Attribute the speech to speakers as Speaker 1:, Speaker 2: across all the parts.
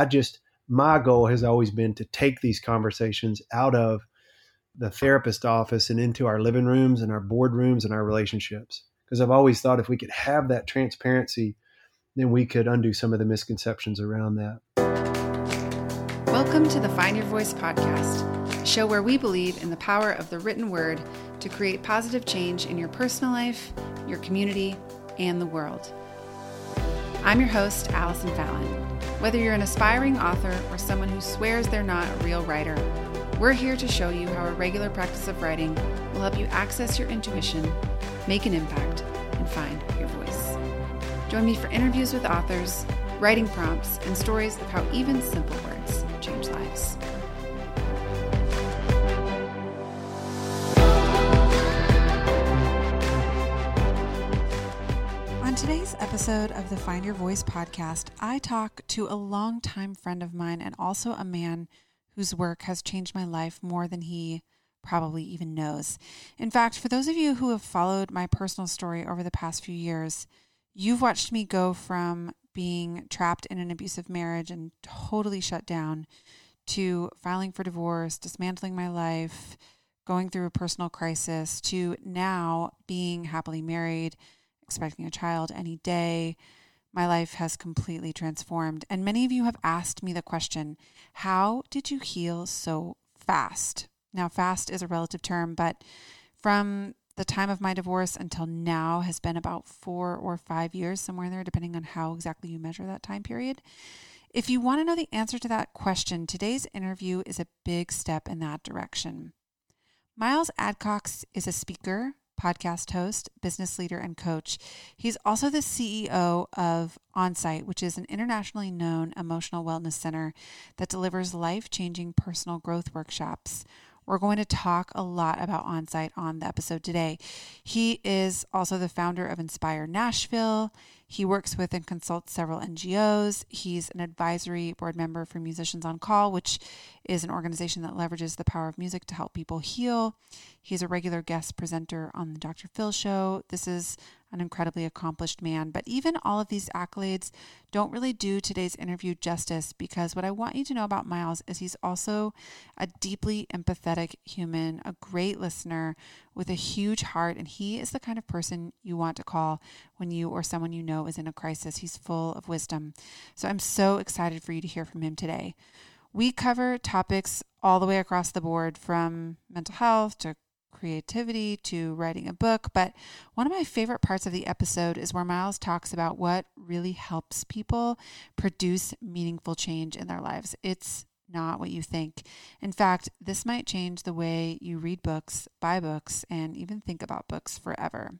Speaker 1: I just, my goal has always been to take these conversations out of the therapist office and into our living rooms and our boardrooms and our relationships. Because I've always thought if we could have that transparency, then we could undo some of the misconceptions around that.
Speaker 2: Welcome to the Find Your Voice podcast, a show where we believe in the power of the written word to create positive change in your personal life, your community, and the world. I'm your host, Allison Fallon. Whether you're an aspiring author or someone who swears they're not a real writer, we're here to show you how a regular practice of writing will help you access your intuition, make an impact, and find your voice. Join me for interviews with authors, writing prompts, and stories of how even simple words change lives. Episode of the Find Your Voice podcast, I talk to a longtime friend of mine and also a man whose work has changed my life more than he probably even knows. In fact, for those of you who have followed my personal story over the past few years, you've watched me go from being trapped in an abusive marriage and totally shut down to filing for divorce, dismantling my life, going through a personal crisis, to now being happily married, expecting a child any day. My life has completely transformed. And many of you have asked me the question how did you heal so fast? Now, fast is a relative term, but from the time of my divorce until now has been about four or five years, somewhere in there, depending on how exactly you measure that time period. If you want to know the answer to that question, today's interview is a big step in that direction. Miles Adcox is a speaker, podcast host, business leader, and coach. He's also the CEO of Onsite, which is an internationally known emotional wellness center that delivers life changing personal growth workshops. We're going to talk a lot about Onsite on the episode today. He is also the founder of Inspire Nashville. He works with and consults several NGOs. He's an advisory board member for Musicians on Call, which is an organization that leverages the power of music to help people heal. He's a regular guest presenter on the Dr. Phil show. This is an incredibly accomplished man. But even all of these accolades don't really do today's interview justice because what I want you to know about Miles is he's also a deeply empathetic human, a great listener with a huge heart, and he is the kind of person you want to call when you or someone you know is in a crisis. He's full of wisdom. So I'm so excited for you to hear from him today. We cover topics all the way across the board from mental health to creativity to writing a book. But one of my favorite parts of the episode is where Miles talks about what really helps people produce meaningful change in their lives. It's not what you think. In fact, this might change the way you read books, buy books, and even think about books forever.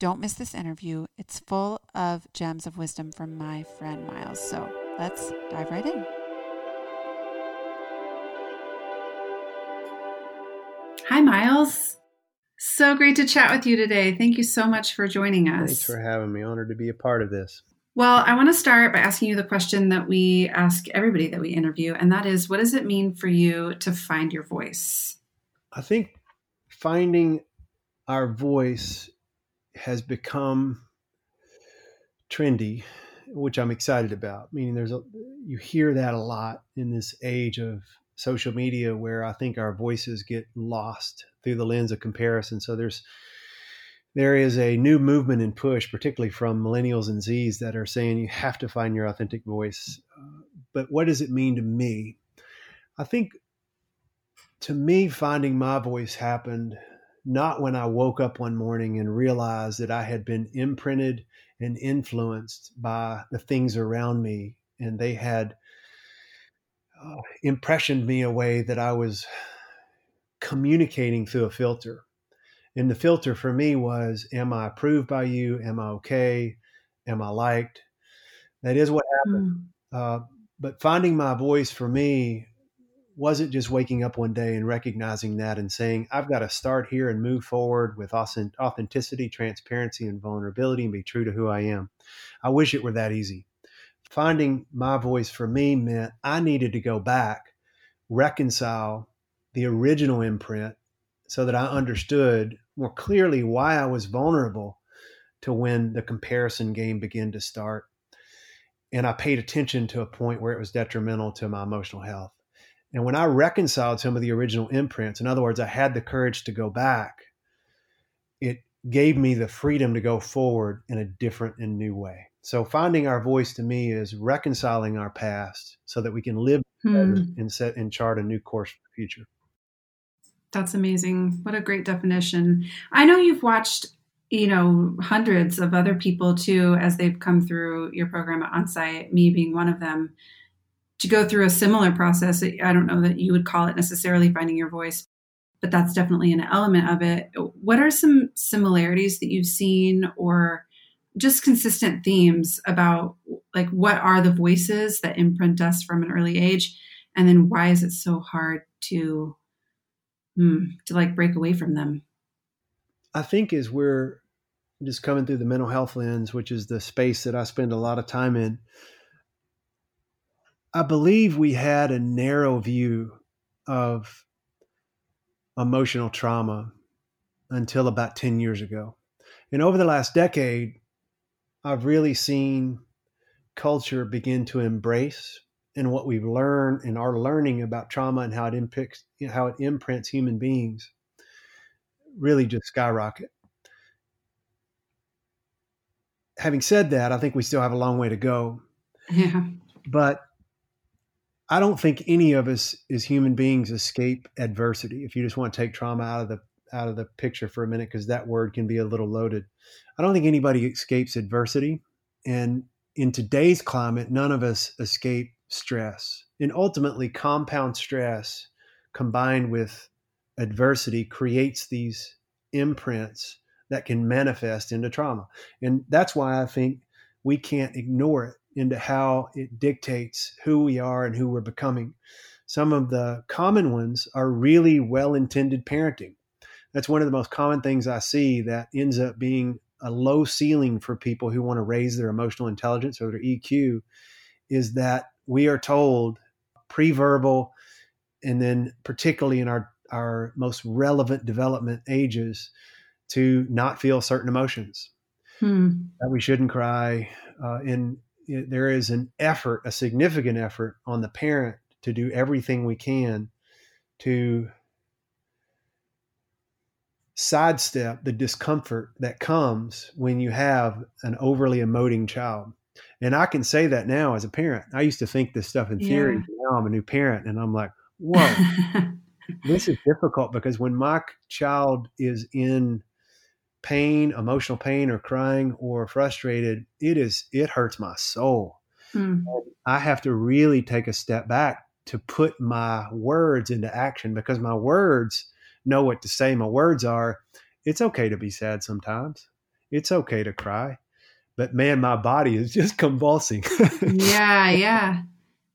Speaker 2: Don't miss this interview. It's full of gems of wisdom from my friend Miles. So let's dive right in. Hi, Miles. So great to chat with you today. Thank you so much for joining us.
Speaker 1: Thanks for having me. Honored to be a part of this.
Speaker 2: Well, I want to start by asking you the question that we ask everybody that we interview, and that is what does it mean for you to find your voice?
Speaker 1: I think finding our voice has become trendy, which I'm excited about. Meaning, there's a you hear that a lot in this age of social media where I think our voices get lost through the lens of comparison. So there's there is a new movement and push, particularly from millennials and Zs, that are saying you have to find your authentic voice. But what does it mean to me? I think to me, finding my voice happened not when I woke up one morning and realized that I had been imprinted and influenced by the things around me, and they had impressioned me a way that I was communicating through a filter. And the filter for me was, am I approved by you? Am I okay? Am I liked? That is what happened. Mm. Uh, but finding my voice for me wasn't just waking up one day and recognizing that and saying, I've got to start here and move forward with authenticity, transparency, and vulnerability and be true to who I am. I wish it were that easy finding my voice for me meant I needed to go back, reconcile the original imprint so that I understood more clearly why I was vulnerable to when the comparison game began to start. and I paid attention to a point where it was detrimental to my emotional health. And when I reconciled some of the original imprints, in other words, I had the courage to go back, it gave me the freedom to go forward in a different and new way. So finding our voice to me is reconciling our past so that we can live hmm. and set and chart a new course for the future.
Speaker 2: That's amazing. What a great definition. I know you've watched, you know, hundreds of other people too as they've come through your program at Onsite, me being one of them, to go through a similar process. I don't know that you would call it necessarily finding your voice, but that's definitely an element of it. What are some similarities that you've seen or just consistent themes about like what are the voices that imprint us from an early age and then why is it so hard to hmm, to like break away from them
Speaker 1: i think as we're just coming through the mental health lens which is the space that i spend a lot of time in i believe we had a narrow view of emotional trauma until about 10 years ago. And over the last decade, I've really seen culture begin to embrace and what we've learned and are learning about trauma and how it impacts how it imprints human beings really just skyrocket. Having said that, I think we still have a long way to go.
Speaker 2: Yeah.
Speaker 1: But I don't think any of us as human beings escape adversity. If you just want to take trauma out of the out of the picture for a minute, because that word can be a little loaded. I don't think anybody escapes adversity. And in today's climate, none of us escape stress. And ultimately, compound stress combined with adversity creates these imprints that can manifest into trauma. And that's why I think we can't ignore it into how it dictates who we are and who we're becoming. Some of the common ones are really well intended parenting. That's one of the most common things I see that ends up being a low ceiling for people who want to raise their emotional intelligence or their EQ is that we are told pre-verbal and then particularly in our our most relevant development ages to not feel certain emotions hmm. that we shouldn't cry uh, in there is an effort, a significant effort on the parent to do everything we can to sidestep the discomfort that comes when you have an overly emoting child. And I can say that now as a parent. I used to think this stuff in theory. Yeah. Now I'm a new parent and I'm like, whoa, this is difficult because when my child is in pain, emotional pain, or crying or frustrated, it is it hurts my soul. Mm. I have to really take a step back to put my words into action because my words know what to say. My words are, it's okay to be sad sometimes. It's okay to cry. But man, my body is just convulsing.
Speaker 2: yeah, yeah.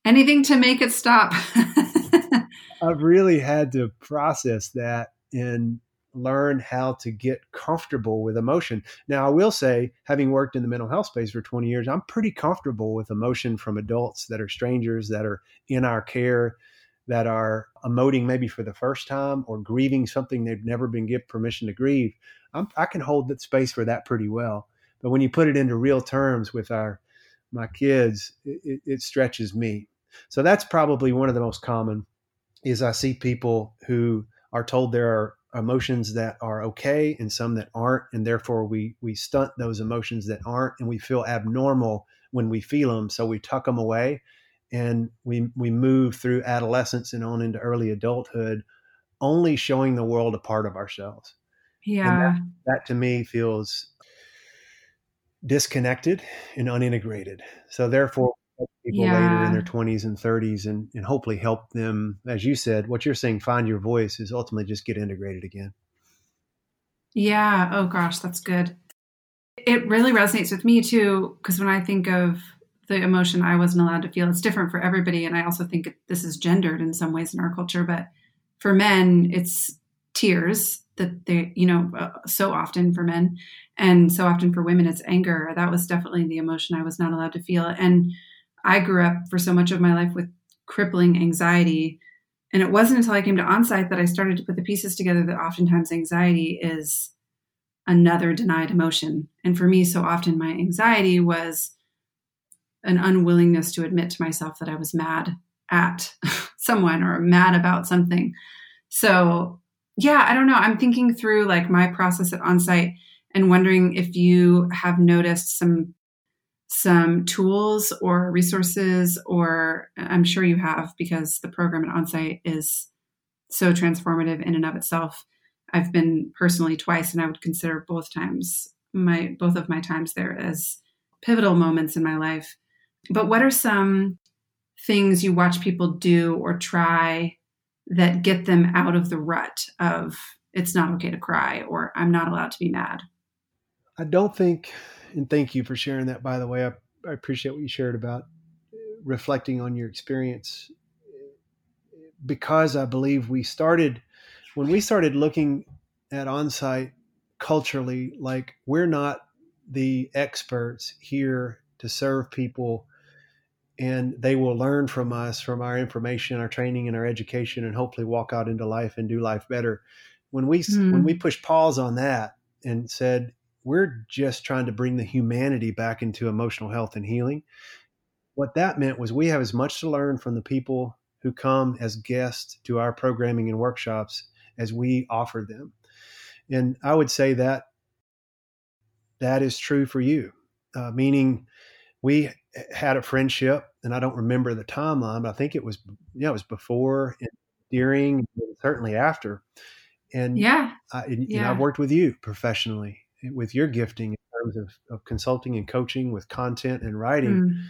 Speaker 2: Anything to make it stop.
Speaker 1: I've really had to process that and learn how to get comfortable with emotion. Now, I will say, having worked in the mental health space for 20 years, I'm pretty comfortable with emotion from adults that are strangers, that are in our care, that are emoting maybe for the first time or grieving something they've never been given permission to grieve. I'm, i can hold that space for that pretty well. But when you put it into real terms with our my kids, it, it stretches me. So that's probably one of the most common. Is I see people who are told there are emotions that are okay and some that aren't and therefore we we stunt those emotions that aren't and we feel abnormal when we feel them so we tuck them away and we we move through adolescence and on into early adulthood only showing the world a part of ourselves.
Speaker 2: Yeah
Speaker 1: that, that to me feels disconnected and unintegrated. So therefore people yeah. later in their 20s and 30s and, and hopefully help them as you said what you're saying find your voice is ultimately just get integrated again.
Speaker 2: Yeah. Oh gosh that's good. It really resonates with me too because when i think of the emotion i wasn't allowed to feel it's different for everybody and i also think this is gendered in some ways in our culture but for men it's tears that they you know uh, so often for men and so often for women it's anger that was definitely the emotion i was not allowed to feel and I grew up for so much of my life with crippling anxiety. And it wasn't until I came to onsite that I started to put the pieces together that oftentimes anxiety is another denied emotion. And for me, so often my anxiety was an unwillingness to admit to myself that I was mad at someone or mad about something. So, yeah, I don't know. I'm thinking through like my process at onsite and wondering if you have noticed some some tools or resources or I'm sure you have because the program at onsite is so transformative in and of itself. I've been personally twice and I would consider both times my both of my times there as pivotal moments in my life. But what are some things you watch people do or try that get them out of the rut of it's not okay to cry or I'm not allowed to be mad?
Speaker 1: I don't think, and thank you for sharing that, by the way. I, I appreciate what you shared about uh, reflecting on your experience because I believe we started, when we started looking at onsite culturally, like we're not the experts here to serve people and they will learn from us from our information our training and our education and hopefully walk out into life and do life better when we mm. when we hmm. pushed pause on that and said we're just trying to bring the humanity back into emotional health and healing what that meant was we have as much to learn from the people who come as guests to our programming and workshops as we offer them and i would say that that is true for you uh, meaning we had a friendship, and I don't remember the timeline, but I think it was yeah, it was before and during, and certainly after. And
Speaker 2: yeah,
Speaker 1: I, and, yeah. You know, I've worked with you professionally with your gifting in terms of, of consulting and coaching with content and writing. Mm.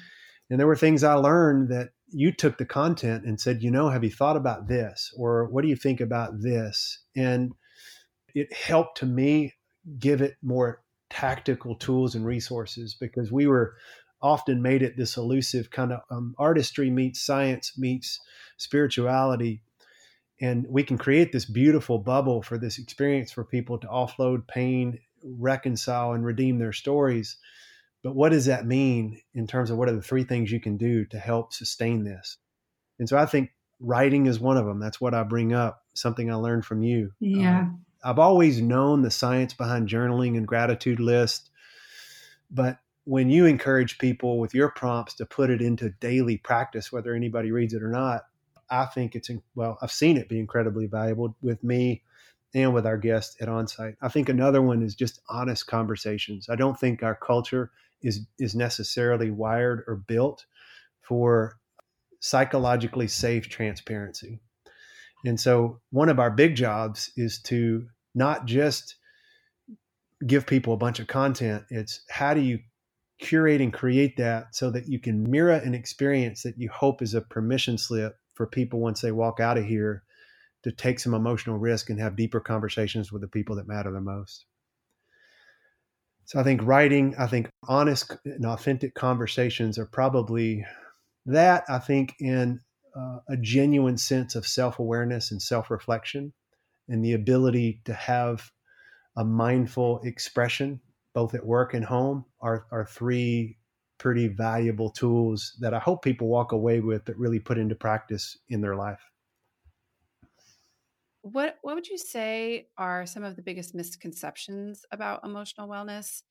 Speaker 1: And there were things I learned that you took the content and said, you know, have you thought about this? Or what do you think about this? And it helped to me give it more tactical tools and resources because we were often made it this elusive kind of um, artistry meets science meets spirituality. And we can create this beautiful bubble for this experience for people to offload pain reconcile and redeem their stories. But what does that mean in terms of what are the three things you can do to help sustain this? And so i think writing is one of them. That's what i bring up something i learned from you.
Speaker 2: Yeah. Um,
Speaker 1: i've always known the science behind journaling and gratitude list but when you encourage people with your prompts to put it into daily practice, whether anybody reads it or not, I think it's well, I've seen it be incredibly valuable with me and with our guests at onsite. I think another one is just honest conversations. I don't think our culture is is necessarily wired or built for psychologically safe transparency. And so one of our big jobs is to not just give people a bunch of content, it's how do you curate and create that so that you can mirror an experience that you hope is a permission slip for people once they walk out of here to take some emotional risk and have deeper conversations with the people that matter the most. So I think writing, I think honest and authentic conversations are probably that. I think in uh, a genuine sense of self awareness and self reflection and the ability to have a mindful expression both at work and home are, are three pretty valuable tools that I hope people walk away with that really put into practice in their life.
Speaker 2: What what would you say are some of the biggest misconceptions about emotional wellness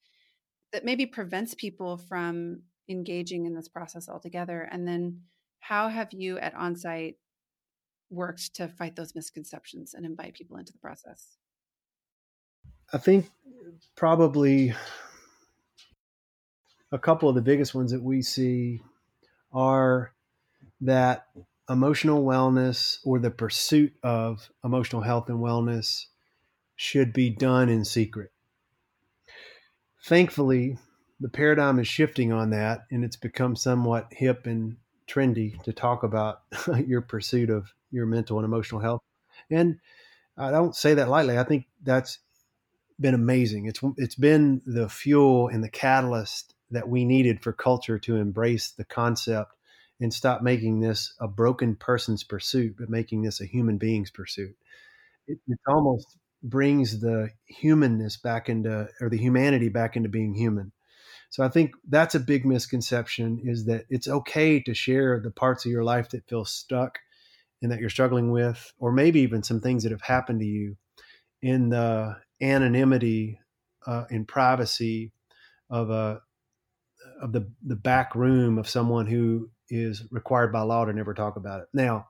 Speaker 2: that maybe prevents people from engaging in this process altogether? And then how have you at onsite worked to fight those misconceptions and invite people into the process?
Speaker 1: I think probably a couple of the biggest ones that we see are that emotional wellness or the pursuit of emotional health and wellness should be done in secret. Thankfully, the paradigm is shifting on that, and it's become somewhat hip and trendy to talk about your pursuit of your mental and emotional health. And I don't say that lightly. I think that's been amazing. It's it's been the fuel and the catalyst that we needed for culture to embrace the concept and stop making this a broken person's pursuit, but making this a human being's pursuit. It, it almost brings the humanness back into or the humanity back into being human. So I think that's a big misconception is that it's okay to share the parts of your life that feel stuck and that you're struggling with, or maybe even some things that have happened to you in the anonymity uh, and privacy of a of the the back room of someone who is required by law to never talk about it. Now,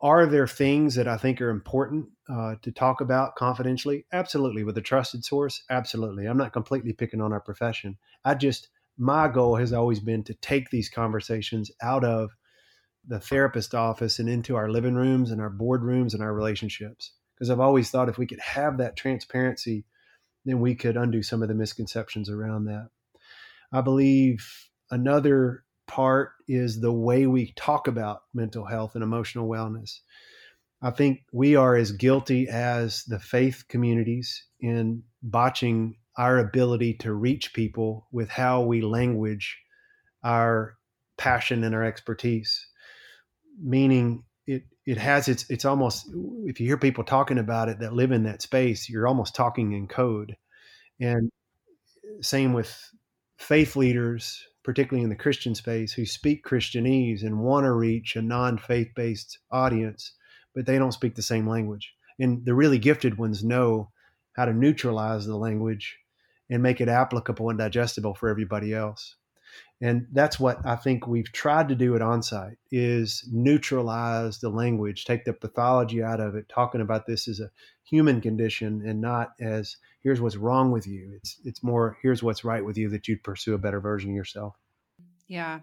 Speaker 1: are there things that I think are important uh, to talk about confidentially? Absolutely. With a trusted source, absolutely. I'm not completely picking on our profession. I just my goal has always been to take these conversations out of the therapist office and into our living rooms and our boardrooms and our relationships. Because I've always thought if we could have that transparency, then we could undo some of the misconceptions around that. I believe another part is the way we talk about mental health and emotional wellness. I think we are as guilty as the faith communities in botching our ability to reach people with how we language our passion and our expertise meaning it it has its it's almost if you hear people talking about it that live in that space you're almost talking in code and same with faith leaders particularly in the christian space who speak christianese and want to reach a non-faith based audience but they don't speak the same language. And the really gifted ones know how to neutralize the language and make it applicable and digestible for everybody else. And that's what i think we've tried to do at onsite is neutralize the language take the pathology out of it talking about this as a human condition and not as here's what's wrong with you. It's it's more here's what's right with you that you'd pursue a better version of yourself.
Speaker 2: Yeah.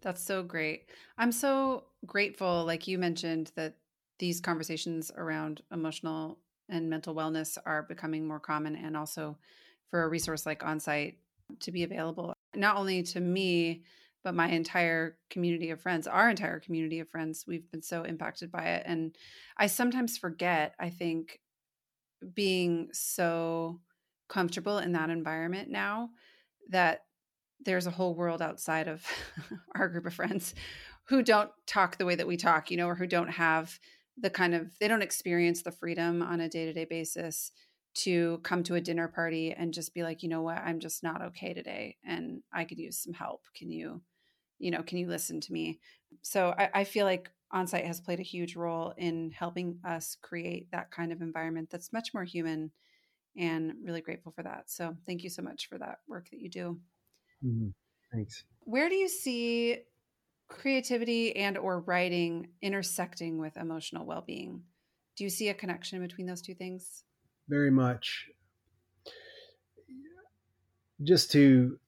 Speaker 2: That's so great. I'm so grateful like you mentioned that these conversations around emotional and mental wellness are becoming more common and also for a resource like onsite to be available. Not only to me but my entire community of friends our entire community of friends we've been so impacted by it. And i sometimes forget i think being so comfortable in that environment now that there's a whole world outside of our group of friends who don't talk the way that we talk you know or who don't have the kind of they don't experience the freedom on a day-to-day basis to come to a dinner party and just be like, you know what, I'm just not okay today and I could use some help. Can you, you know, can you listen to me? So I, I feel like onsite has played a huge role in helping us create that kind of environment that's much more human and really grateful for that. So thank you so much for that work that you do.
Speaker 1: Mm-hmm. Thanks.
Speaker 2: Where do you see creativity and or writing intersecting with emotional well-being? Do you see a connection between those two things?
Speaker 1: very much. Just to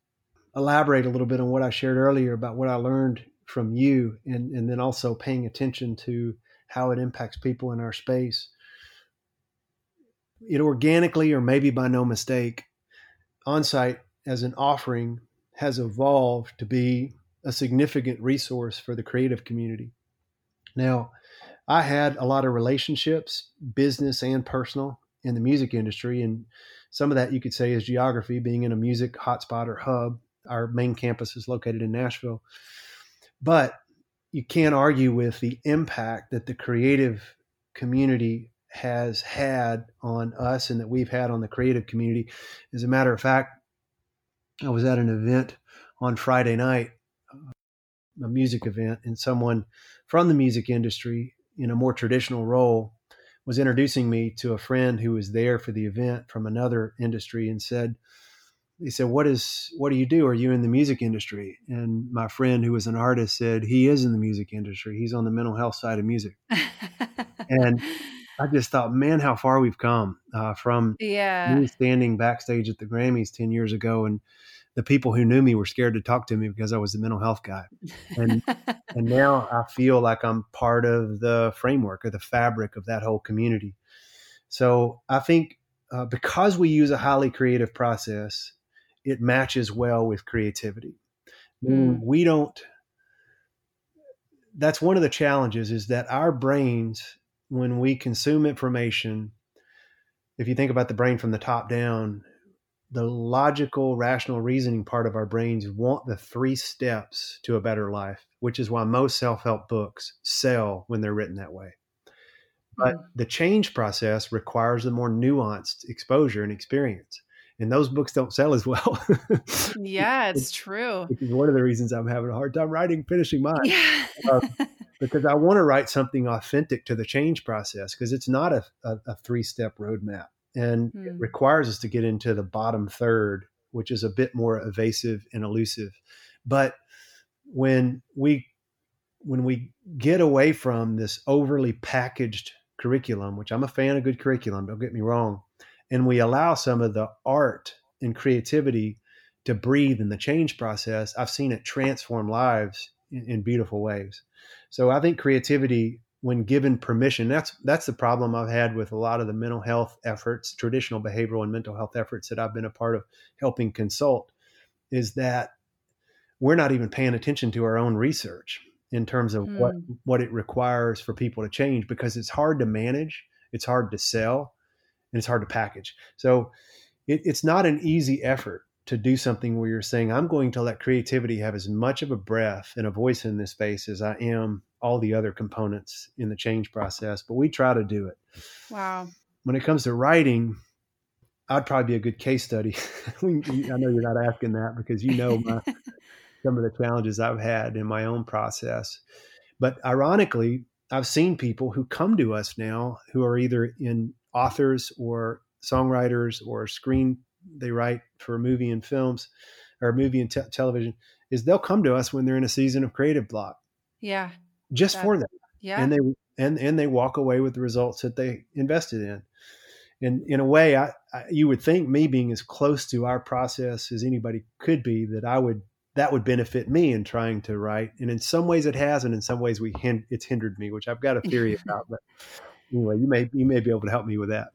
Speaker 1: elaborate a little bit on what I shared earlier about what I learned from you, and, and then also paying attention to how it impacts people in our space. It organically, or maybe by no mistake, onsite as an offering has evolved to be a significant resource for the creative community. Now, I had a lot of relationships, business and personal, in the music industry. And some of that you could say is geography, being in a music hotspot or hub. Our main campus is located in Nashville. But you can't argue with the impact that the creative community has had on us and that we've had on the creative community. As a matter of fact, I was at an event on Friday night, a music event, and someone from the music industry in a more traditional role was introducing me to a friend who was there for the event from another industry and said, he said, what is, what do you do? Are you in the music industry? And my friend who was an artist said, he is in the music industry. He's on the mental health side of music. and I just thought, man, how far we've come uh, from
Speaker 2: yeah.
Speaker 1: me standing backstage at the Grammys 10 years ago and the people who knew me were scared to talk to me because I was the mental health guy. And and now I feel like I'm part of the framework or the fabric of that whole community. So I think uh, because we use a highly creative process, it matches well with creativity. Mm. We don't. That's one of the challenges is that our brains, when we consume information, if you think about the brain from the top down, the logical, rational reasoning part of our brains want the three steps to a better life, which is why most self help books sell when they're written that way. But mm-hmm. the change process requires a more nuanced exposure and experience. And those books don't sell as well.
Speaker 2: yeah, it's true.
Speaker 1: Which is one of the reasons I'm having a hard time writing, finishing mine. Yeah. uh, because I want to write something authentic to the change process because it's not a, a, a three step roadmap and mm. it hmm. requires us to get into the bottom third which is a bit more evasive and elusive. But when we when we get away from this overly packaged curriculum, which I'm a fan of good curriculum, don't get me wrong, and we allow some of the art and creativity to breathe in the change process, I've seen it transform lives in, in beautiful ways. So I think creativity when given permission that's that's the problem i've had with a lot of the mental health efforts traditional behavioral and mental health efforts that i've been a part of helping consult is that we're not even paying attention to our own research in terms of what hmm. what it requires for people to change because it's hard to manage it's hard to sell and it's hard to package so it, it's not an easy effort to do something where you're saying i'm going to let creativity have as much of a breath and a voice in this space as i am all the other components in the change process, but we try to do it.
Speaker 2: Wow.
Speaker 1: When it comes to writing, I'd probably be a good case study. I know you're not asking that because you know my, some of the challenges I've had in my own process. But ironically, I've seen people who come to us now who are either in authors or songwriters or screen they write for movie and films or movie and te- television is they'll come to us when they're in a season of creative block.
Speaker 2: Yeah
Speaker 1: just that, for them.
Speaker 2: Yeah.
Speaker 1: And they and and they walk away with the results that they invested in. And in a way, I, I, you would think me being as close to our process as anybody could be that I would that would benefit me in trying to write. And in some ways it has, and in some ways we it's hindered me, which I've got a theory about. But anyway, you may you may be able to help me with that.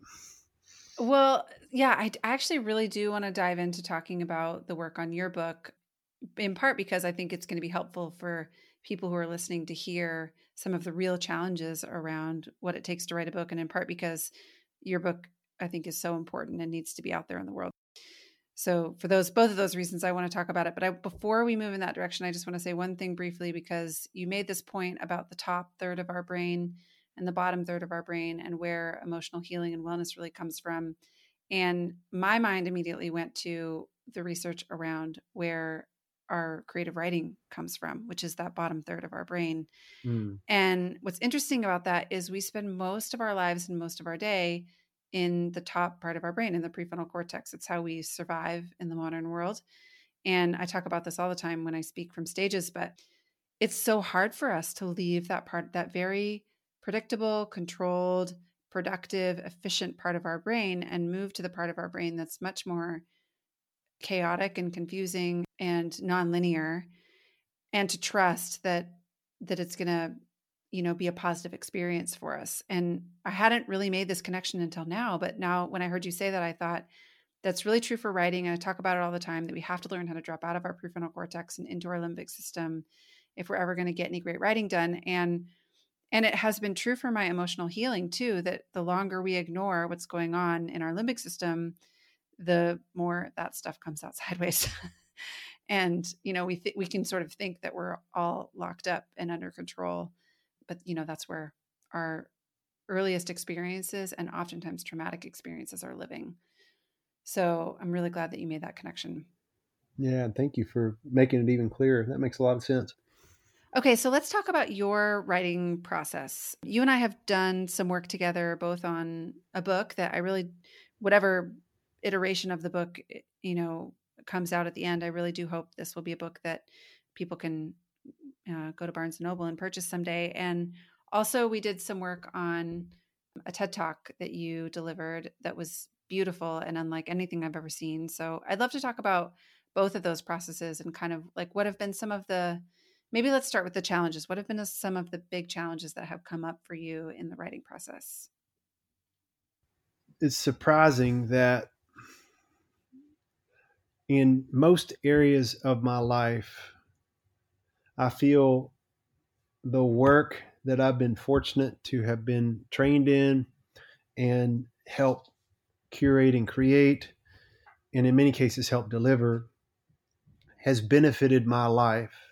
Speaker 2: Well, yeah, I actually really do want to dive into talking about the work on your book, in part because I think it's going to be helpful for people who are listening to hear some of the real challenges around what it takes to write a book and in part because your book i think is so important and needs to be out there in the world so for those both of those reasons i want to talk about it but I, before we move in that direction i just want to say one thing briefly because you made this point about the top third of our brain and the bottom third of our brain and where emotional healing and wellness really comes from and my mind immediately went to the research around where our creative writing comes from, which is that bottom third of our brain. Mm. And what's interesting about that is we spend most of our lives and most of our day in the top part of our brain, in the prefrontal cortex. It's how we survive in the modern world. And I talk about this all the time when I speak from stages, but it's so hard for us to leave that part, that very predictable, controlled, productive, efficient part of our brain and move to the part of our brain that's much more chaotic and confusing and nonlinear and to trust that that it's going to you know be a positive experience for us. And i hadn't really made this connection until now but now when i heard you say that i thought that's really true for writing and i talk about it all the time that we have to learn how to drop out of our prefrontal cortex and into our limbic system if we're ever going to get any great writing done. And and it has been true for my emotional healing too that the longer we ignore what's going on in our limbic system the more that stuff comes out sideways. and you know, we th- we can sort of think that we're all locked up and under control, but you know, that's where our earliest experiences and oftentimes traumatic experiences are living. So I'm really glad that you made that connection.
Speaker 1: Yeah, thank you for making it even clearer. That makes a lot of sense.
Speaker 2: Okay, so let's talk about your writing process. You and I have done some work together, both on a book that I really, whatever iteration of the book, eh, you know, comes out at the end, I really do hope this will be a book that people can uh, go to Barnes and Noble and purchase someday. And also, we did some work on a TED talk that you delivered that was beautiful and unlike anything I've ever seen. So I'd love to talk about both of those processes and kind of like what have been some of the maybe let's start with the challenges. What have been some of the big challenges that have come up for you in the writing process?
Speaker 1: It's surprising that in most areas of my life, I feel the work that I've been fortunate to have been trained in and help curate and create, and in many cases help deliver, has benefited my life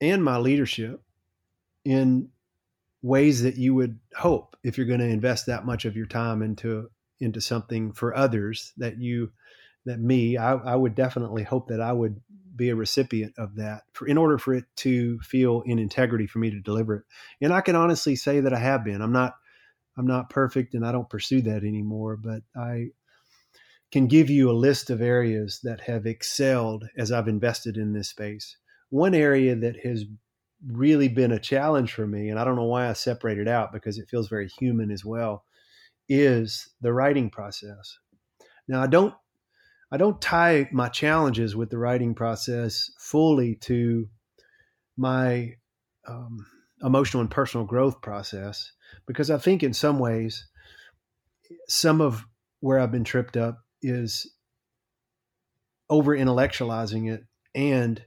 Speaker 1: and my leadership in ways that you would hope if you're going to invest that much of your time into into something for others that you that me, I, I would definitely hope that I would be a recipient of that for in order for it to feel in integrity for me to deliver it. And I can honestly say that I have been. I'm not I'm not perfect and I don't pursue that anymore, but I can give you a list of areas that have excelled as I've invested in this space. One area that has really been a challenge for me, and I don't know why I separated out because it feels very human as well, is the writing process. Now I don't I don't tie my challenges with the writing process fully to my um, emotional and personal growth process because I think in some ways some of where I've been tripped up is over intellectualizing it and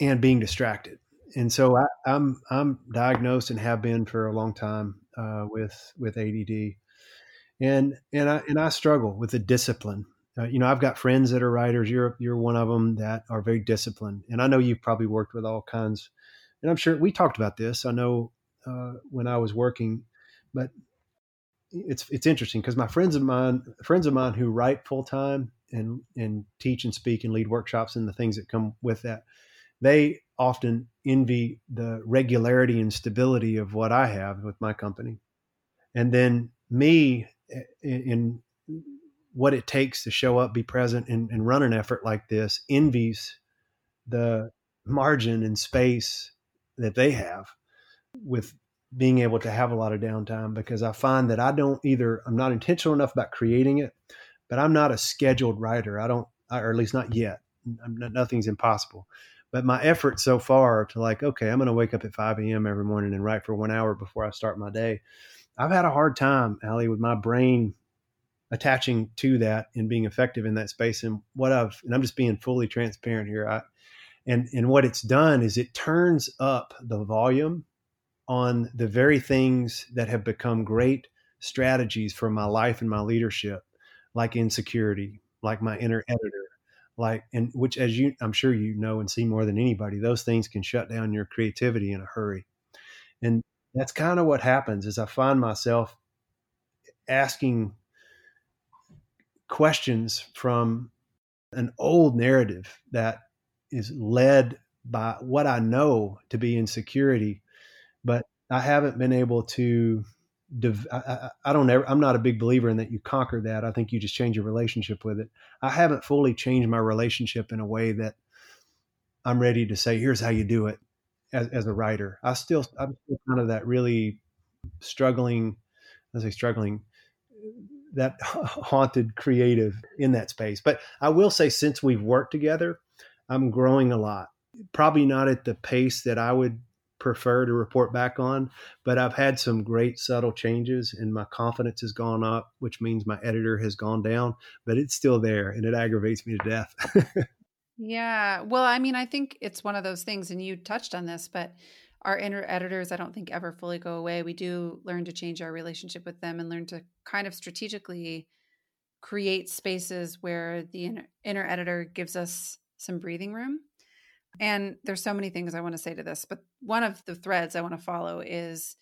Speaker 1: and being distracted. And so I, am I'm, I'm diagnosed and have been for a long time uh, with with ADD, and and I and I struggle with the discipline. Uh, you know, I've got friends that are writers. You're you're one of them that are very disciplined, and I know you've probably worked with all kinds. And I'm sure we talked about this. I know uh, when I was working, but it's it's interesting because my friends of mine friends of mine who write full time and and teach and speak and lead workshops and the things that come with that they often envy the regularity and stability of what I have with my company. And then me eh, in, what it takes to show up, be present, and, and run an effort like this envies the margin and space that they have with being able to have a lot of downtime because I find that I don't either, I'm not intentional enough about creating it, but I'm not a scheduled writer. I don't, or at least not yet. Not, nothing's impossible. But my effort so far to like, okay, I'm going to wake up at 5 a.m. every morning and write for one hour before I start my day. I've had a hard time, Ali, with my brain attaching to that and being effective in that space. And what I've, and I'm just being fully transparent here. I, and, and what it's done is it turns up the volume on the very things that have become great strategies for my life and my leadership, like insecurity, like my inner editor, like and which as you i'm sure you know and see more than anybody those things can shut down your creativity in a hurry. And that's kind of what happens is i find myself asking questions from an old narrative that is led by what i know to be insecurity but i haven't been able to I, I, don't ever, I'm not a big believer in that you conquer that. I think you just change your relationship with it. I haven't fully changed my relationship in a way that I'm ready to say, here's how you do it as, as a writer. I still, I'm still kind of that really struggling, I say struggling, that haunted creative in that space. But I will say, since we've worked together, I'm growing a lot. Probably not at the pace that I would prefer to report back on. But I've had some great subtle changes and my confidence has gone up, which means my editor has gone down, but it's still there and it aggravates me to death.
Speaker 2: yeah. Well, I mean, I think it's one of those things, and you touched on this, but our inner editors, I don't think ever fully go away. We do learn to change our relationship with them and learn to kind of strategically create spaces where the inner, inner editor gives us some breathing room and there's so many things I want to say to this, but one of the threads I want to follow is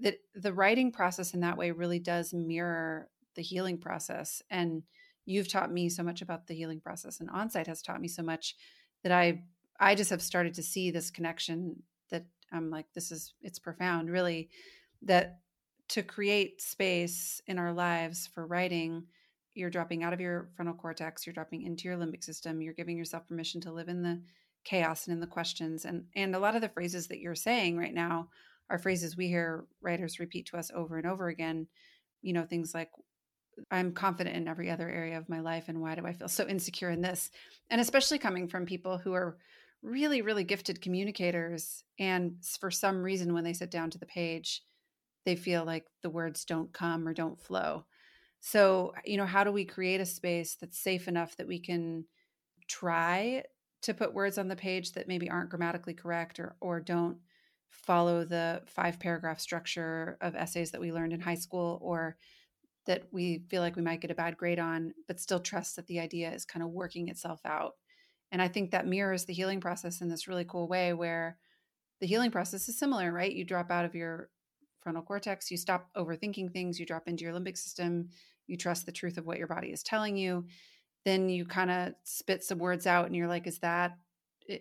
Speaker 2: that the writing process in that way really does mirror the healing process. And you've taught me so much about the healing process, and Onsite has taught me so much that I I just have started to see this connection that I'm like, this is it's profound, really, that to create space in our lives for writing you're dropping out of your frontal cortex you're dropping into your limbic system you're giving yourself permission to live in the chaos and in the questions and and a lot of the phrases that you're saying right now are phrases we hear writers repeat to us over and over again you know things like i'm confident in every other area of my life and why do i feel so insecure in this? And especially coming from people who are really really gifted communicators and for some reason when they sit down to the page they feel like the words don't come or don't flow. So you know how do we create a space that's safe enough that we can try to put words on the page that maybe aren't grammatically correct or or don't follow the five paragraph structure of essays that we learned in high school or that we feel like we might get a bad grade on but still trust that the idea is kind of working itself out. And i think that mirrors the healing process in this really cool way where the healing process is similar right? You drop out of your frontal cortex you stop overthinking things you drop into your limbic system you trust the truth of what your body is telling you then you kind of spit some words out and you're like is that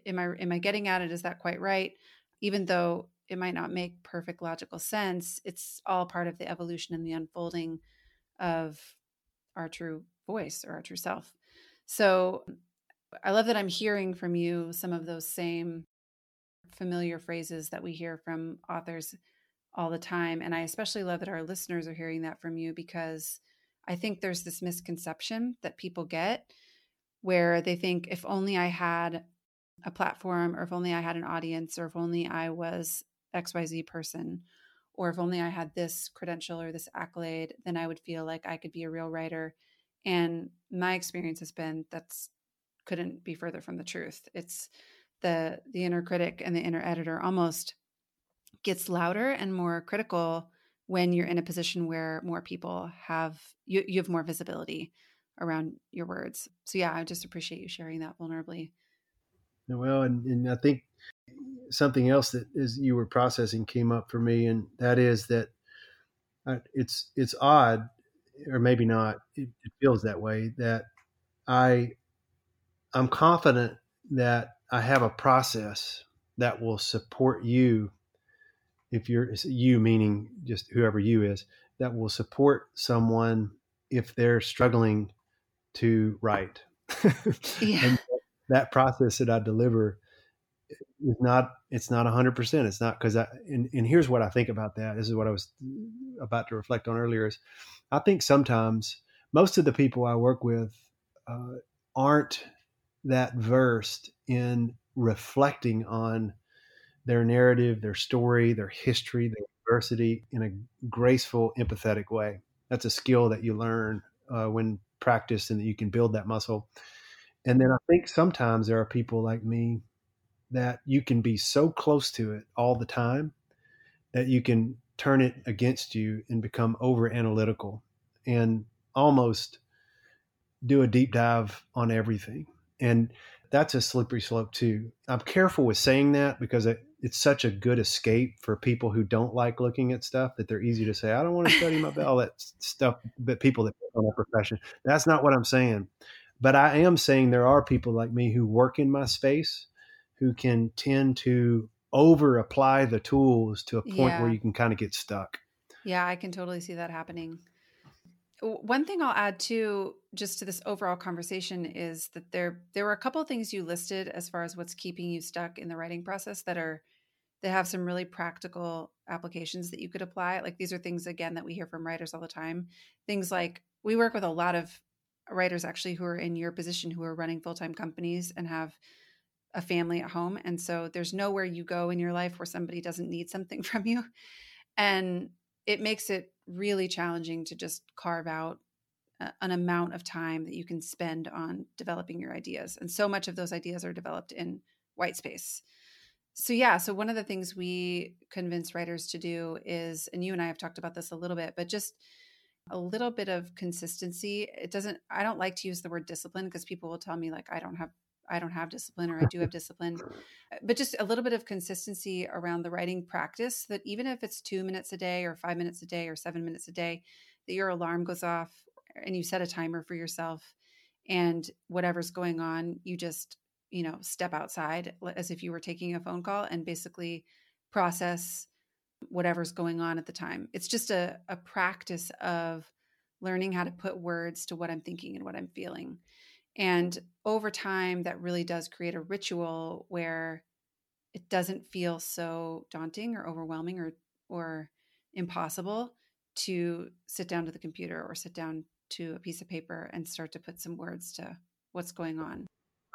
Speaker 2: am i am i getting at it is that quite right even though it might not make perfect logical sense it's all part of the evolution and the unfolding of our true voice or our true self. So I love that I'm hearing from you some of those same familiar phrases that we hear from authors all the time. And I especially love that our listeners are hearing that from you because I think there's this misconception that people get where they think if only I had a platform or if only I had an audience or if only I was XYZ person or if only I had this credential or this accolade, then I would feel like I could be a real writer. And my experience has been that's couldn't be further from the truth. It's the the inner critic and the inner editor almost gets louder and more critical when you're in a position where more people have you, you have more visibility around your words. So yeah, I just appreciate you sharing that vulnerably.
Speaker 1: Well, and, and I think something else that is you were processing came up for me, and that is that uh, it's it's odd, or maybe not. It, it feels that way that I I'm confident that I have a process that will support you if you're you meaning just whoever you is that will support someone if they're struggling to write. Yeah. and that process that i deliver is not it's not 100% it's not because i and, and here's what i think about that. This is what i was about to reflect on earlier is i think sometimes most of the people i work with uh, aren't that versed in reflecting on their narrative, their story, their history, their diversity in a graceful, empathetic way. That's a skill that you learn uh, when practiced and that you can build that muscle. And then I think sometimes there are people like me that you can be so close to it all the time that you can turn it against you and become over analytical and almost do a deep dive on everything. And that's a slippery slope too. I'm careful with saying that because it, it's such a good escape for people who don't like looking at stuff that they're easy to say, I don't want to study my all that stuff, but people that on a profession. That's not what I'm saying. But I am saying there are people like me who work in my space who can tend to over apply the tools to a point yeah. where you can kind of get stuck.
Speaker 2: Yeah, I can totally see that happening. One thing I'll add too, just to this overall conversation, is that there there were a couple of things you listed as far as what's keeping you stuck in the writing process that are that have some really practical applications that you could apply. Like these are things again that we hear from writers all the time. Things like we work with a lot of writers actually who are in your position who are running full-time companies and have a family at home and so there's nowhere you go in your life where somebody doesn't need something from you and it makes it really challenging to just carve out a, an amount of time that you can spend on developing your ideas. And so much of those ideas are developed in white space. So, yeah, so one of the things we convince writers to do is, and you and I have talked about this a little bit, but just a little bit of consistency. It doesn't, I don't like to use the word discipline because people will tell me, like, I don't have I don't have discipline or I do have discipline, but just a little bit of consistency around the writing practice that even if it's two minutes a day or five minutes a day or seven minutes a day, that your alarm goes off and you set a timer for yourself and whatever's going on, you just, you know, step outside as if you were taking a phone call and basically process whatever's going on at the time. It's just a, a practice of learning how to put words to what I'm thinking and what I'm feeling. And over time, that really does create a ritual where it doesn't feel so daunting or overwhelming or or impossible to sit down to the computer or sit down to a piece of paper and start to put some words to what's going on.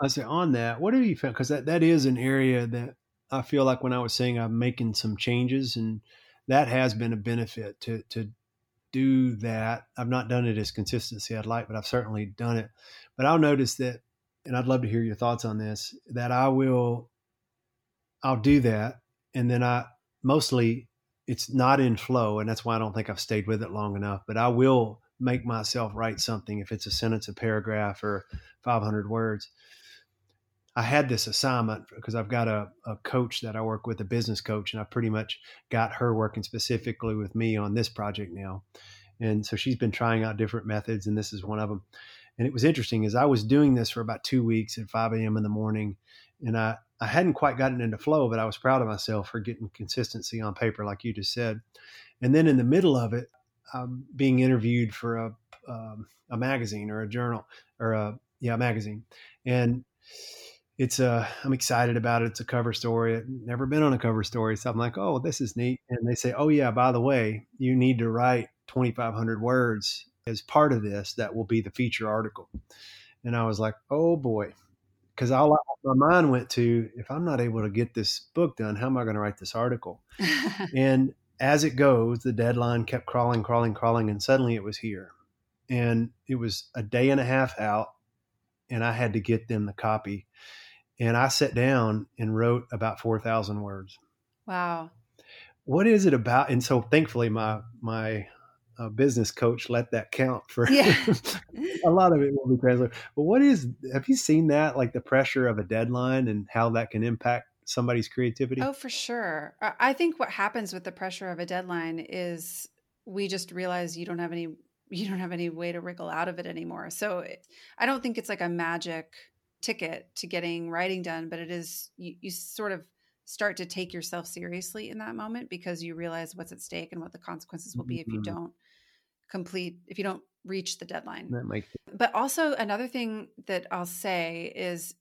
Speaker 1: I say on that, what have you found? Because that, that is an area that I feel like when I was saying I'm making some changes, and that has been a benefit to to do that. I've not done it as consistency I'd like, but I've certainly done it. But I'll notice that, and I'd love to hear your thoughts on this, that I will, I'll do that. And then I mostly, it's not in flow. And that's why I don't think I've stayed with it long enough. But I will make myself write something if it's a sentence, a paragraph, or 500 words. I had this assignment because I've got a, a coach that I work with, a business coach, and I pretty much got her working specifically with me on this project now. And so she's been trying out different methods, and this is one of them. And it was interesting as I was doing this for about two weeks at 5 a.m. in the morning, and I, I hadn't quite gotten into flow, but I was proud of myself for getting consistency on paper, like you just said. And then in the middle of it, I'm being interviewed for a um, a magazine or a journal or a yeah a magazine, and it's a uh, I'm excited about it. It's a cover story. I've never been on a cover story, so I'm like, oh, this is neat. And they say, oh yeah, by the way, you need to write 2,500 words as part of this. That will be the feature article. And I was like, oh boy, because all my mind went to if I'm not able to get this book done, how am I going to write this article? and as it goes, the deadline kept crawling, crawling, crawling, and suddenly it was here. And it was a day and a half out, and I had to get them the copy. And I sat down and wrote about 4,000 words.
Speaker 2: Wow.
Speaker 1: What is it about? And so thankfully, my, my, uh, business coach let that count for
Speaker 2: yeah.
Speaker 1: a lot of it will be translated. But what is have you seen that like the pressure of a deadline and how that can impact somebody's creativity?
Speaker 2: Oh, for sure. I think what happens with the pressure of a deadline is we just realize you don't have any you don't have any way to wriggle out of it anymore. So I don't think it's like a magic ticket to getting writing done, but it is you, you sort of start to take yourself seriously in that moment because you realize what's at stake and what the consequences will be if you mm-hmm. don't complete if you don't reach the deadline.
Speaker 1: Makes
Speaker 2: but also another thing that I'll say is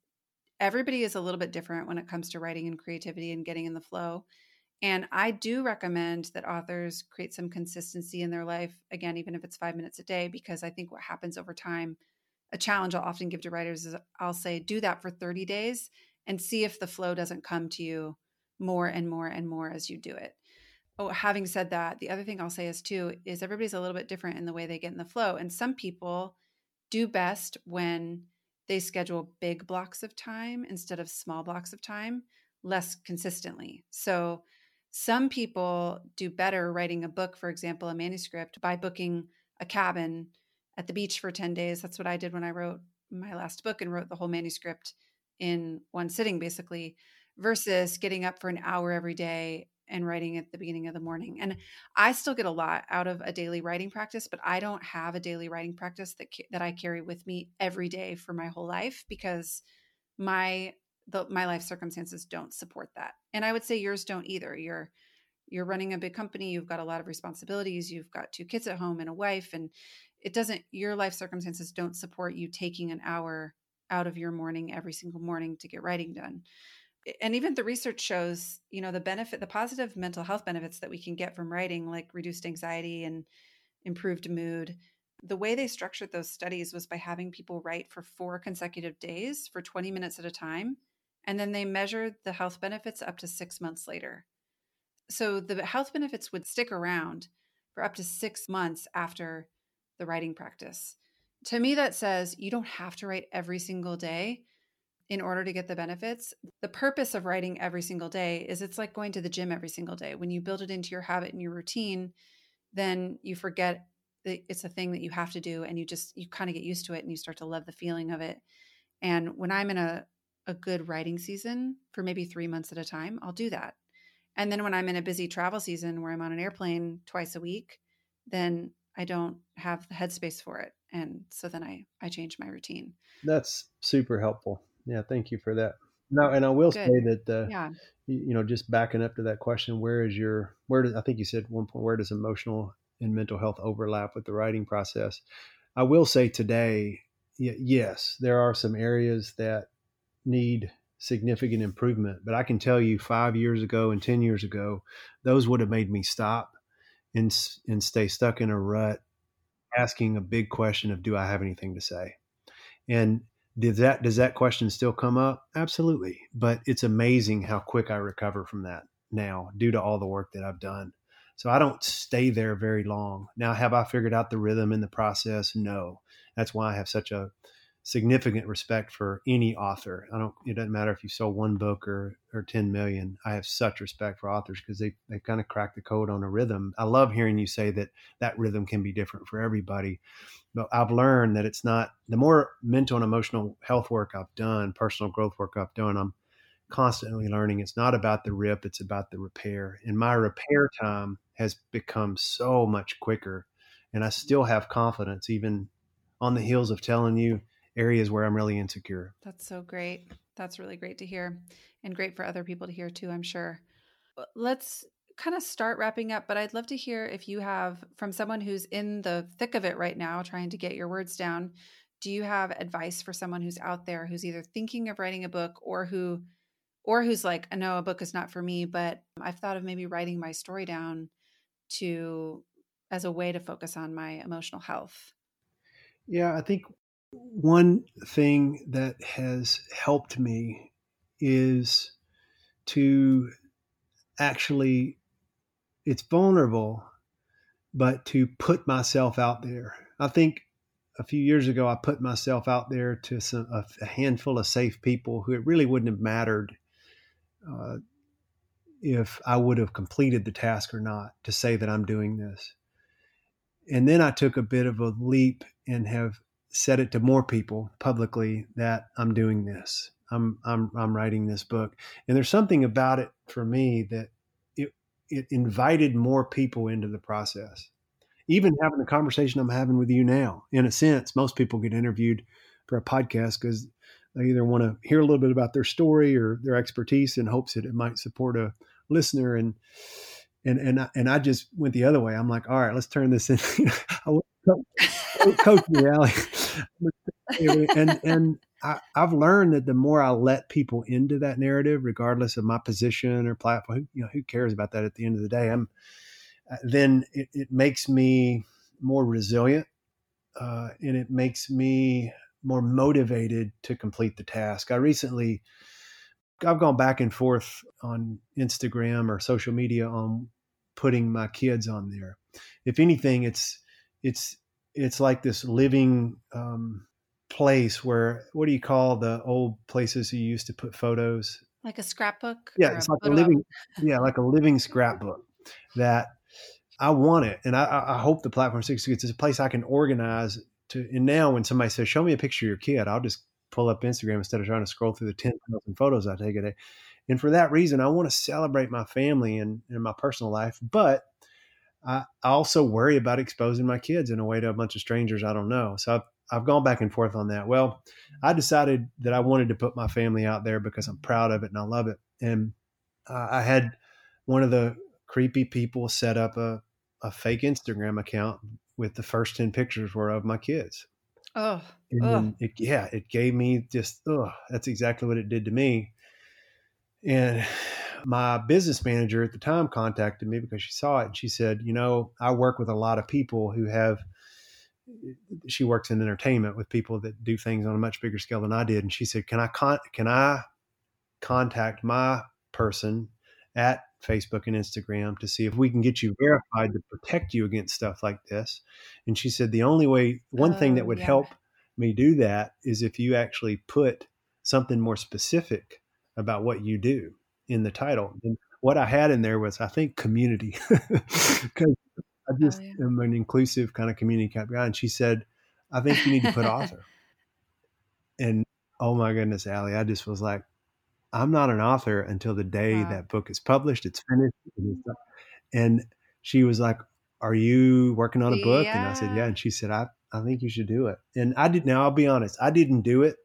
Speaker 2: everybody is a little bit different when it comes to writing and creativity and getting in the flow. And I do recommend that authors create some consistency in their life, again, even if it's five minutes a day, because I think what happens over time, a challenge I'll often give to writers is I'll say, do that for 30 days and see if the flow doesn't come to you more and more and more as you do it. Oh, having said that, the other thing I'll say is too is everybody's a little bit different in the way they get in the flow. And some people do best when they schedule big blocks of time instead of small blocks of time less consistently. So some people do better writing a book, for example, a manuscript, by booking a cabin at the beach for 10 days. That's what I did when I wrote my last book and wrote the whole manuscript in one sitting, basically, versus getting up for an hour every day and writing at the beginning of the morning. And I still get a lot out of a daily writing practice, but I don't have a daily writing practice that that I carry with me every day for my whole life because my the, my life circumstances don't support that. And I would say yours don't either. You're you're running a big company, you've got a lot of responsibilities, you've got two kids at home and a wife and it doesn't your life circumstances don't support you taking an hour out of your morning every single morning to get writing done. And even the research shows you know the benefit the positive mental health benefits that we can get from writing like reduced anxiety and improved mood the way they structured those studies was by having people write for four consecutive days for 20 minutes at a time and then they measured the health benefits up to six months later. So the health benefits would stick around for up to six months after the writing practice to me that says you don't have to write every single day in order to get the benefits. The purpose of writing every single day is it's like going to the gym every single day. When you build it into your habit and your routine, then you forget that it's a thing that you have to do and you just you kind of get used to it and you start to love the feeling of it. And when I'm in a a good writing season for maybe 3 months at a time, I'll do that. And then when I'm in a busy travel season where I'm on an airplane twice a week, then I don't have the headspace for it. And so then I I change my routine.
Speaker 1: That's super helpful. Yeah, thank you for that. Now, and I will Good. say that, uh,
Speaker 2: yeah.
Speaker 1: you, you know, just backing up to that question, where is your, where does, I think you said one point, where does emotional and mental health overlap with the writing process? I will say today, yes, there are some areas that need significant improvement, but I can tell you five years ago and 10 years ago, those would have made me stop and, and stay stuck in a rut asking a big question of, do I have anything to say? And does that does that question still come up? Absolutely. But it's amazing how quick I recover from that now due to all the work that I've done. So I don't stay there very long. Now have I figured out the rhythm in the process? No. That's why I have such a significant respect for any author. I don't it doesn't matter if you sell one book or or 10 million. I have such respect for authors because they they kind of crack the code on a rhythm. I love hearing you say that that rhythm can be different for everybody but I've learned that it's not the more mental and emotional health work I've done, personal growth work I've done, I'm constantly learning. It's not about the rip, it's about the repair. And my repair time has become so much quicker. And I still have confidence, even on the heels of telling you areas where I'm really insecure.
Speaker 2: That's so great. That's really great to hear and great for other people to hear too, I'm sure. Uh, let's kind of start wrapping up, but I'd love to hear if you have from someone who's in the thick of it right now, trying to get your words down. Do you have advice for someone who's out there who's either thinking of writing a book or who or who's like, I know a book is not for me, but I've thought of maybe writing my story down to as a way to focus on my emotional health?
Speaker 1: Yeah, I think one thing that has helped me is to actually it's vulnerable but to put myself out there. I think a few years ago i put myself out there to some, a, a handful of safe people who it really wouldn't have mattered uh, if i would have completed the task or not to say that i'm doing this. And then i took a bit of a leap and have said it to more people publicly that i'm doing this I'm I'm I'm writing this book, and there's something about it for me that it it invited more people into the process. Even having the conversation I'm having with you now, in a sense, most people get interviewed for a podcast because they either want to hear a little bit about their story or their expertise in hopes that it might support a listener and and and I, and I just went the other way. I'm like, all right, let's turn this in. coach me, Allie. And and I, have learned that the more I let people into that narrative, regardless of my position or platform, you know, who cares about that at the end of the day? I'm uh, then it, it makes me more resilient, uh, and it makes me more motivated to complete the task. I recently, I've gone back and forth on Instagram or social media on putting my kids on there. If anything, it's it's it's like this living um, place where what do you call the old places you used to put photos?
Speaker 2: Like a scrapbook.
Speaker 1: Yeah, it's a like a living, yeah, like a living scrapbook that I want it, and I, I hope the platform six gets a place I can organize to. And now, when somebody says, "Show me a picture of your kid," I'll just pull up Instagram instead of trying to scroll through the ten thousand photos I take a day. And for that reason, I want to celebrate my family and, and my personal life, but I, I also worry about exposing my kids in a way to a bunch of strangers I don't know. So I've, I've gone back and forth on that. Well, I decided that I wanted to put my family out there because I'm proud of it and I love it. And uh, I had one of the creepy people set up a, a fake Instagram account with the first 10 pictures were of my kids.
Speaker 2: Oh,
Speaker 1: and it, yeah, it gave me just, oh, that's exactly what it did to me. And my business manager at the time contacted me because she saw it and she said, you know, I work with a lot of people who have she works in entertainment with people that do things on a much bigger scale than I did and she said, "Can I con- can I contact my person at Facebook and Instagram to see if we can get you verified to protect you against stuff like this?" And she said the only way one oh, thing that oh, would yeah. help me do that is if you actually put something more specific about what you do in the title. And what I had in there was, I think, community, because I oh, just oh, yeah. am an inclusive kind of community type guy. And she said, I think you need to put author. and oh my goodness, Allie, I just was like, I'm not an author until the day wow. that book is published, it's finished. And mm-hmm. she was like, Are you working on a book? Yeah. And I said, Yeah. And she said, I, I think you should do it. And I did. Now, I'll be honest, I didn't do it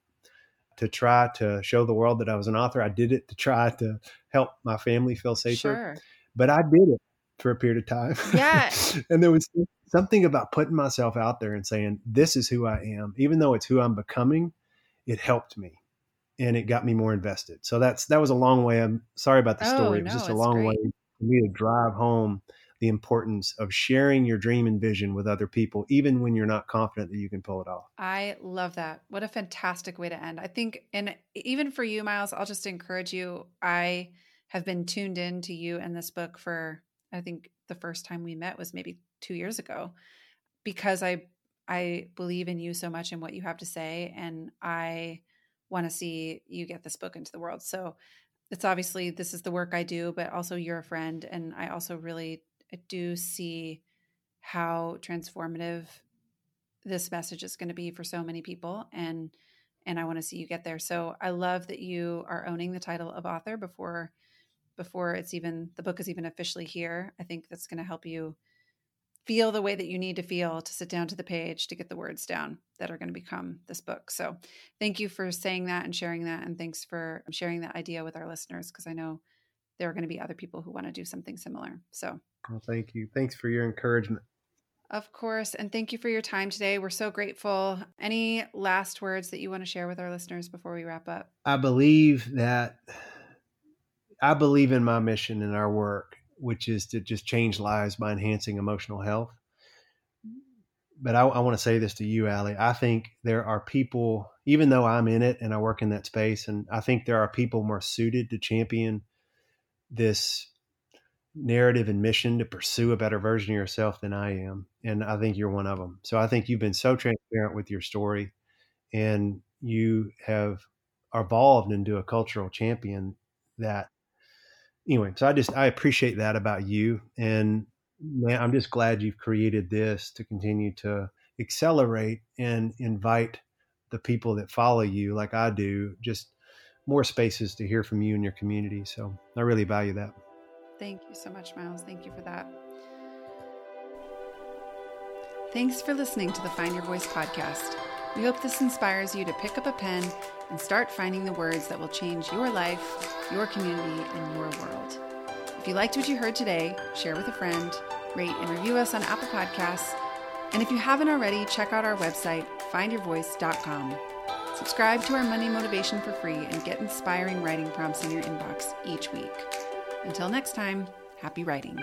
Speaker 1: to try to show the world that I was an author. I did it to try to help my family feel safer. Sure. But I did it for a period of time.
Speaker 2: Yeah.
Speaker 1: and there was something about putting myself out there and saying, this is who I am, even though it's who I'm becoming, it helped me and it got me more invested. So that's, that was a long way. I'm sorry about the oh, story. Oh, it was no, just a long great. way for me to drive home the importance of sharing your dream and vision with other people, even when you're not confident that you can pull it off.
Speaker 2: I love that. What a fantastic way to end. I think, and even for you, Miles, I'll just encourage you. I have been tuned in to you and this book for, I think the first time we met was maybe two years ago because I, I believe in you so much and what you have to say. And I want to see you get this book into the world. So it's obviously this is the work I do, but also you're a friend. And I also really I do see how transformative this message is going to be for so many people and and I want to see you get there. So I love that you are owning the title of author before before it's even the book is even officially here. I think that's going to help you feel the way that you need to feel to sit down to the page to get the words down that are going to become this book. So thank you for saying that and sharing that and thanks for sharing that idea with our listeners because I know there are going to be other people who want to do something similar. So,
Speaker 1: well, thank you. Thanks for your encouragement.
Speaker 2: Of course. And thank you for your time today. We're so grateful. Any last words that you want to share with our listeners before we wrap up?
Speaker 1: I believe that I believe in my mission and our work, which is to just change lives by enhancing emotional health. But I, I want to say this to you, Allie. I think there are people, even though I'm in it and I work in that space, and I think there are people more suited to champion this narrative and mission to pursue a better version of yourself than I am. And I think you're one of them. So I think you've been so transparent with your story and you have evolved into a cultural champion that anyway, so I just I appreciate that about you and man, I'm just glad you've created this to continue to accelerate and invite the people that follow you like I do just more spaces to hear from you and your community. So I really value that.
Speaker 2: Thank you so much, Miles. Thank you for that. Thanks for listening to the Find Your Voice podcast. We hope this inspires you to pick up a pen and start finding the words that will change your life, your community, and your world. If you liked what you heard today, share with a friend, rate and review us on Apple Podcasts, and if you haven't already, check out our website, findyourvoice.com. Subscribe to our Monday Motivation for free and get inspiring writing prompts in your inbox each week. Until next time, happy writing.